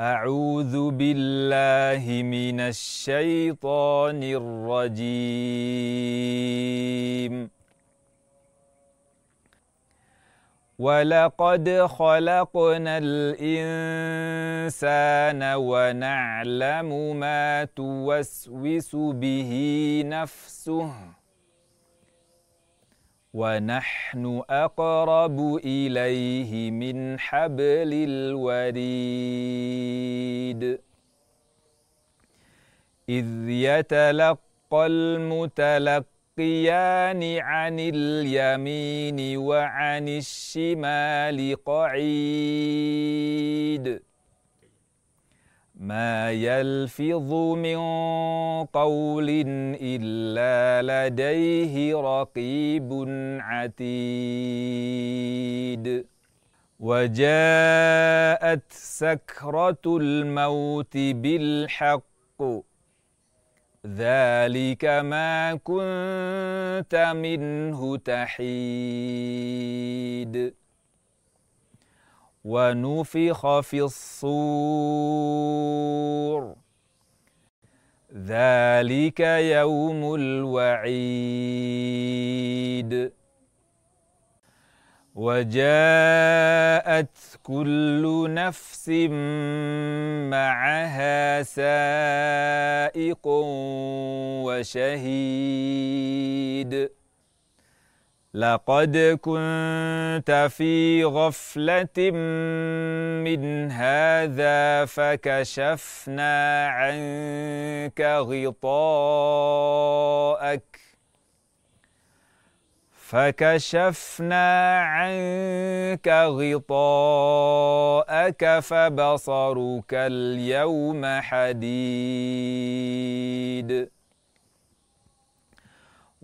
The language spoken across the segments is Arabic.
أعوذ بالله من الشيطان الرجيم. ولقد خلقنا الإنسان ونعلم ما توسوس به نفسه. ونحن أقرب إليه من حبل الوريد. إذ يتلقى المتلقيان عن اليمين وعن الشمال قعيد. ما يلفظ من قول إلا لديه رقيب عتيد. وجاءت سكرة الموت بالحق. ذلك ما كنت منه تحيد. ونفخ في الصور ذلك يوم الوعيد. وجاءت كل نفس معها سائق وشهيد. لقد كنت في غفلة من هذا فكشفنا عنك غطاءك. فكشفنا عنك غطاءك فبصرك اليوم حديد.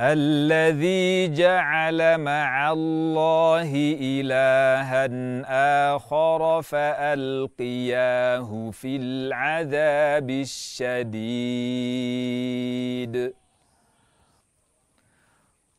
الذي جعل مع الله إلها آخر فألقياه في العذاب الشديد.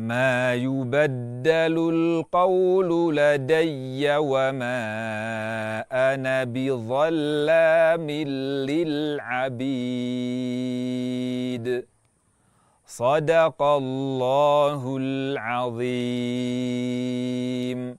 ما يبدل القول لدي وما أنا بظلام للعبيد. صدق الله العظيم.